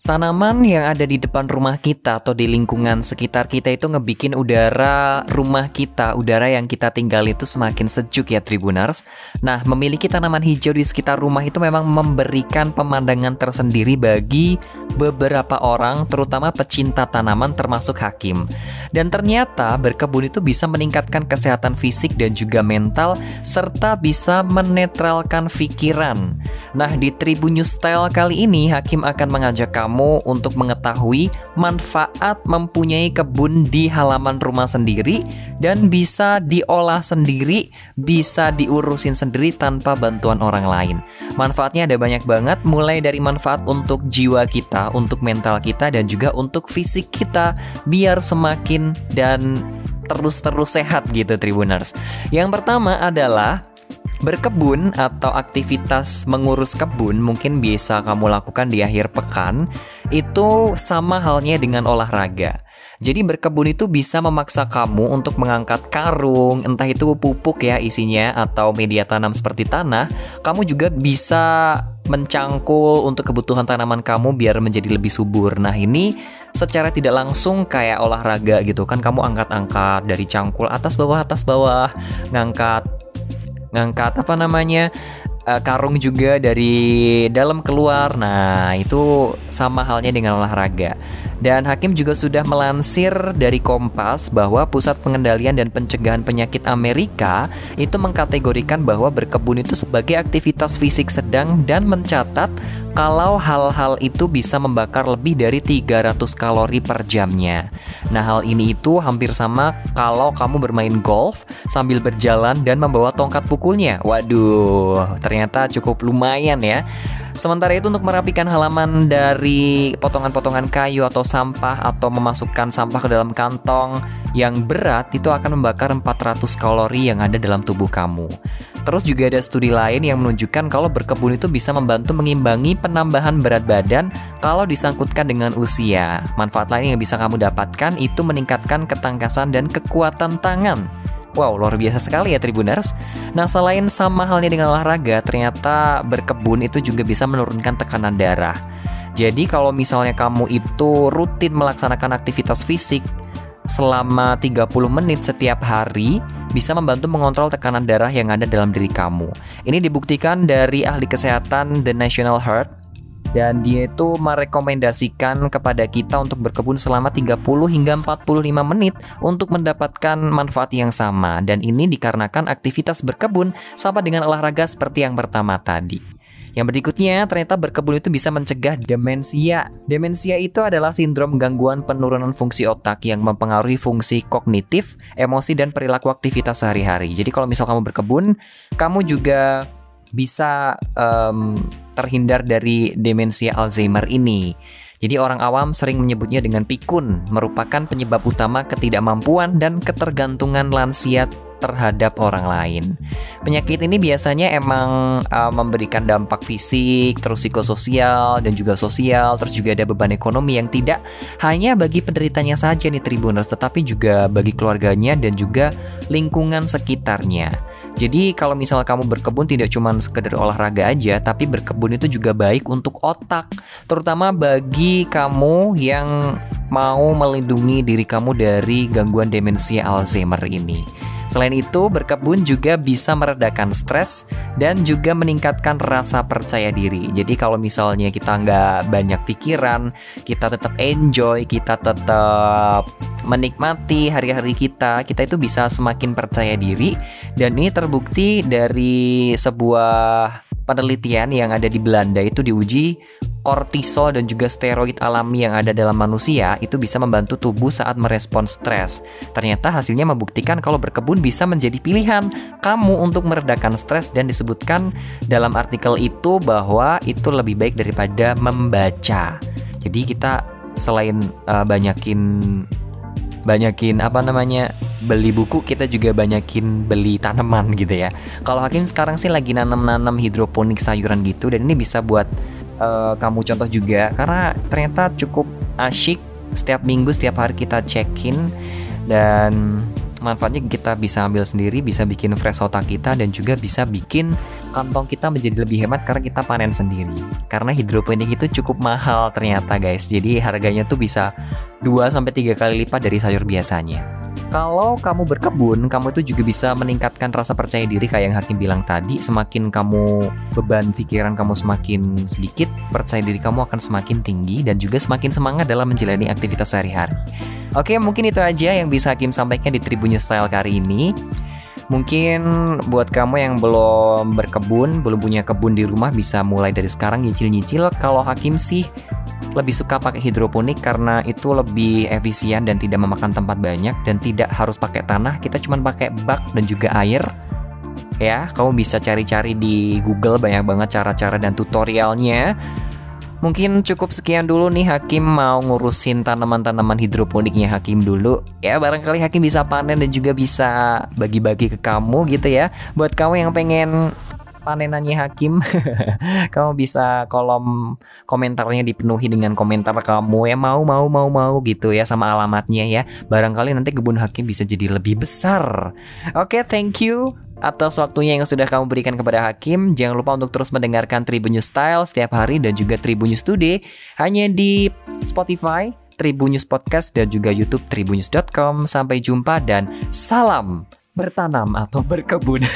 Tanaman yang ada di depan rumah kita atau di lingkungan sekitar kita itu ngebikin udara rumah kita, udara yang kita tinggal itu semakin sejuk ya Tribuners. Nah, memiliki tanaman hijau di sekitar rumah itu memang memberikan pemandangan tersendiri bagi beberapa orang, terutama pecinta tanaman termasuk Hakim. Dan ternyata berkebun itu bisa meningkatkan kesehatan fisik dan juga mental serta bisa menetralkan pikiran. Nah, di Tribun News Style kali ini Hakim akan mengajak kamu kamu untuk mengetahui manfaat mempunyai kebun di halaman rumah sendiri dan bisa diolah sendiri, bisa diurusin sendiri tanpa bantuan orang lain. Manfaatnya ada banyak banget, mulai dari manfaat untuk jiwa kita, untuk mental kita, dan juga untuk fisik kita, biar semakin dan terus-terus sehat gitu Tribuners. Yang pertama adalah Berkebun atau aktivitas mengurus kebun mungkin bisa kamu lakukan di akhir pekan itu sama halnya dengan olahraga. Jadi berkebun itu bisa memaksa kamu untuk mengangkat karung, entah itu pupuk ya isinya atau media tanam seperti tanah. Kamu juga bisa mencangkul untuk kebutuhan tanaman kamu biar menjadi lebih subur. Nah, ini secara tidak langsung kayak olahraga gitu kan kamu angkat-angkat dari cangkul atas bawah atas bawah, ngangkat ngangkat apa namanya uh, karung juga dari dalam keluar. Nah, itu sama halnya dengan olahraga. Dan Hakim juga sudah melansir dari Kompas bahwa Pusat Pengendalian dan Pencegahan Penyakit Amerika itu mengkategorikan bahwa berkebun itu sebagai aktivitas fisik sedang dan mencatat kalau hal-hal itu bisa membakar lebih dari 300 kalori per jamnya. Nah, hal ini itu hampir sama kalau kamu bermain golf sambil berjalan dan membawa tongkat pukulnya. Waduh, ternyata cukup lumayan ya. Sementara itu untuk merapikan halaman dari potongan-potongan kayu atau sampah atau memasukkan sampah ke dalam kantong yang berat itu akan membakar 400 kalori yang ada dalam tubuh kamu. Terus juga ada studi lain yang menunjukkan kalau berkebun itu bisa membantu mengimbangi penambahan berat badan kalau disangkutkan dengan usia. Manfaat lain yang bisa kamu dapatkan itu meningkatkan ketangkasan dan kekuatan tangan. Wow, luar biasa sekali ya Tribuners. Nah, selain sama halnya dengan olahraga, ternyata berkebun itu juga bisa menurunkan tekanan darah. Jadi kalau misalnya kamu itu rutin melaksanakan aktivitas fisik selama 30 menit setiap hari, bisa membantu mengontrol tekanan darah yang ada dalam diri kamu. Ini dibuktikan dari ahli kesehatan The National Heart dan dia itu merekomendasikan kepada kita untuk berkebun selama 30 hingga 45 menit untuk mendapatkan manfaat yang sama dan ini dikarenakan aktivitas berkebun sama dengan olahraga seperti yang pertama tadi. Yang berikutnya, ternyata berkebun itu bisa mencegah demensia. Demensia itu adalah sindrom gangguan penurunan fungsi otak yang mempengaruhi fungsi kognitif, emosi, dan perilaku aktivitas sehari-hari. Jadi kalau misal kamu berkebun, kamu juga bisa um, terhindar dari demensia Alzheimer ini. Jadi orang awam sering menyebutnya dengan pikun, merupakan penyebab utama ketidakmampuan dan ketergantungan lansia terhadap orang lain. Penyakit ini biasanya emang uh, memberikan dampak fisik, terus psikososial dan juga sosial, terus juga ada beban ekonomi yang tidak hanya bagi penderitanya saja nih Tribuners, tetapi juga bagi keluarganya dan juga lingkungan sekitarnya. Jadi kalau misalnya kamu berkebun tidak cuma sekedar olahraga aja, tapi berkebun itu juga baik untuk otak, terutama bagi kamu yang mau melindungi diri kamu dari gangguan demensia Alzheimer ini. Selain itu, berkebun juga bisa meredakan stres dan juga meningkatkan rasa percaya diri. Jadi kalau misalnya kita nggak banyak pikiran, kita tetap enjoy, kita tetap menikmati hari-hari kita, kita itu bisa semakin percaya diri. Dan ini terbukti dari sebuah penelitian yang ada di Belanda itu diuji kortisol dan juga steroid alami yang ada dalam manusia itu bisa membantu tubuh saat merespon stres. Ternyata hasilnya membuktikan kalau berkebun bisa menjadi pilihan kamu untuk meredakan stres dan disebutkan dalam artikel itu bahwa itu lebih baik daripada membaca. Jadi kita selain uh, banyakin banyakin apa namanya beli buku kita juga banyakin beli tanaman gitu ya kalau Hakim sekarang sih lagi nanam-nanam hidroponik sayuran gitu dan ini bisa buat uh, kamu contoh juga karena ternyata cukup asyik setiap minggu setiap hari kita check in dan manfaatnya kita bisa ambil sendiri, bisa bikin fresh otak kita dan juga bisa bikin kantong kita menjadi lebih hemat karena kita panen sendiri. Karena hidroponik itu cukup mahal ternyata guys. Jadi harganya tuh bisa 2 sampai 3 kali lipat dari sayur biasanya. Kalau kamu berkebun, kamu itu juga bisa meningkatkan rasa percaya diri kayak yang Hakim bilang tadi. Semakin kamu beban pikiran kamu semakin sedikit, percaya diri kamu akan semakin tinggi dan juga semakin semangat dalam menjalani aktivitas sehari-hari. Oke, mungkin itu aja yang bisa Hakim sampaikan di Tribunnya Style kali ini. Mungkin buat kamu yang belum berkebun, belum punya kebun di rumah bisa mulai dari sekarang nyicil-nyicil. Kalau Hakim sih lebih suka pakai hidroponik karena itu lebih efisien dan tidak memakan tempat banyak dan tidak harus pakai tanah. Kita cuma pakai bak dan juga air. Ya, kamu bisa cari-cari di Google banyak banget cara-cara dan tutorialnya. Mungkin cukup sekian dulu nih Hakim mau ngurusin tanaman-tanaman hidroponiknya Hakim dulu. Ya barangkali Hakim bisa panen dan juga bisa bagi-bagi ke kamu gitu ya. Buat kamu yang pengen panenannya Hakim kamu bisa kolom komentarnya dipenuhi dengan komentar kamu ya mau mau mau mau gitu ya sama alamatnya ya barangkali nanti kebun Hakim bisa jadi lebih besar oke okay, thank you atas waktunya yang sudah kamu berikan kepada Hakim. Jangan lupa untuk terus mendengarkan Tribun News Style setiap hari dan juga Tribun News Today hanya di Spotify, Tribun News Podcast dan juga YouTube tribunnews.com. Sampai jumpa dan salam bertanam atau berkebun.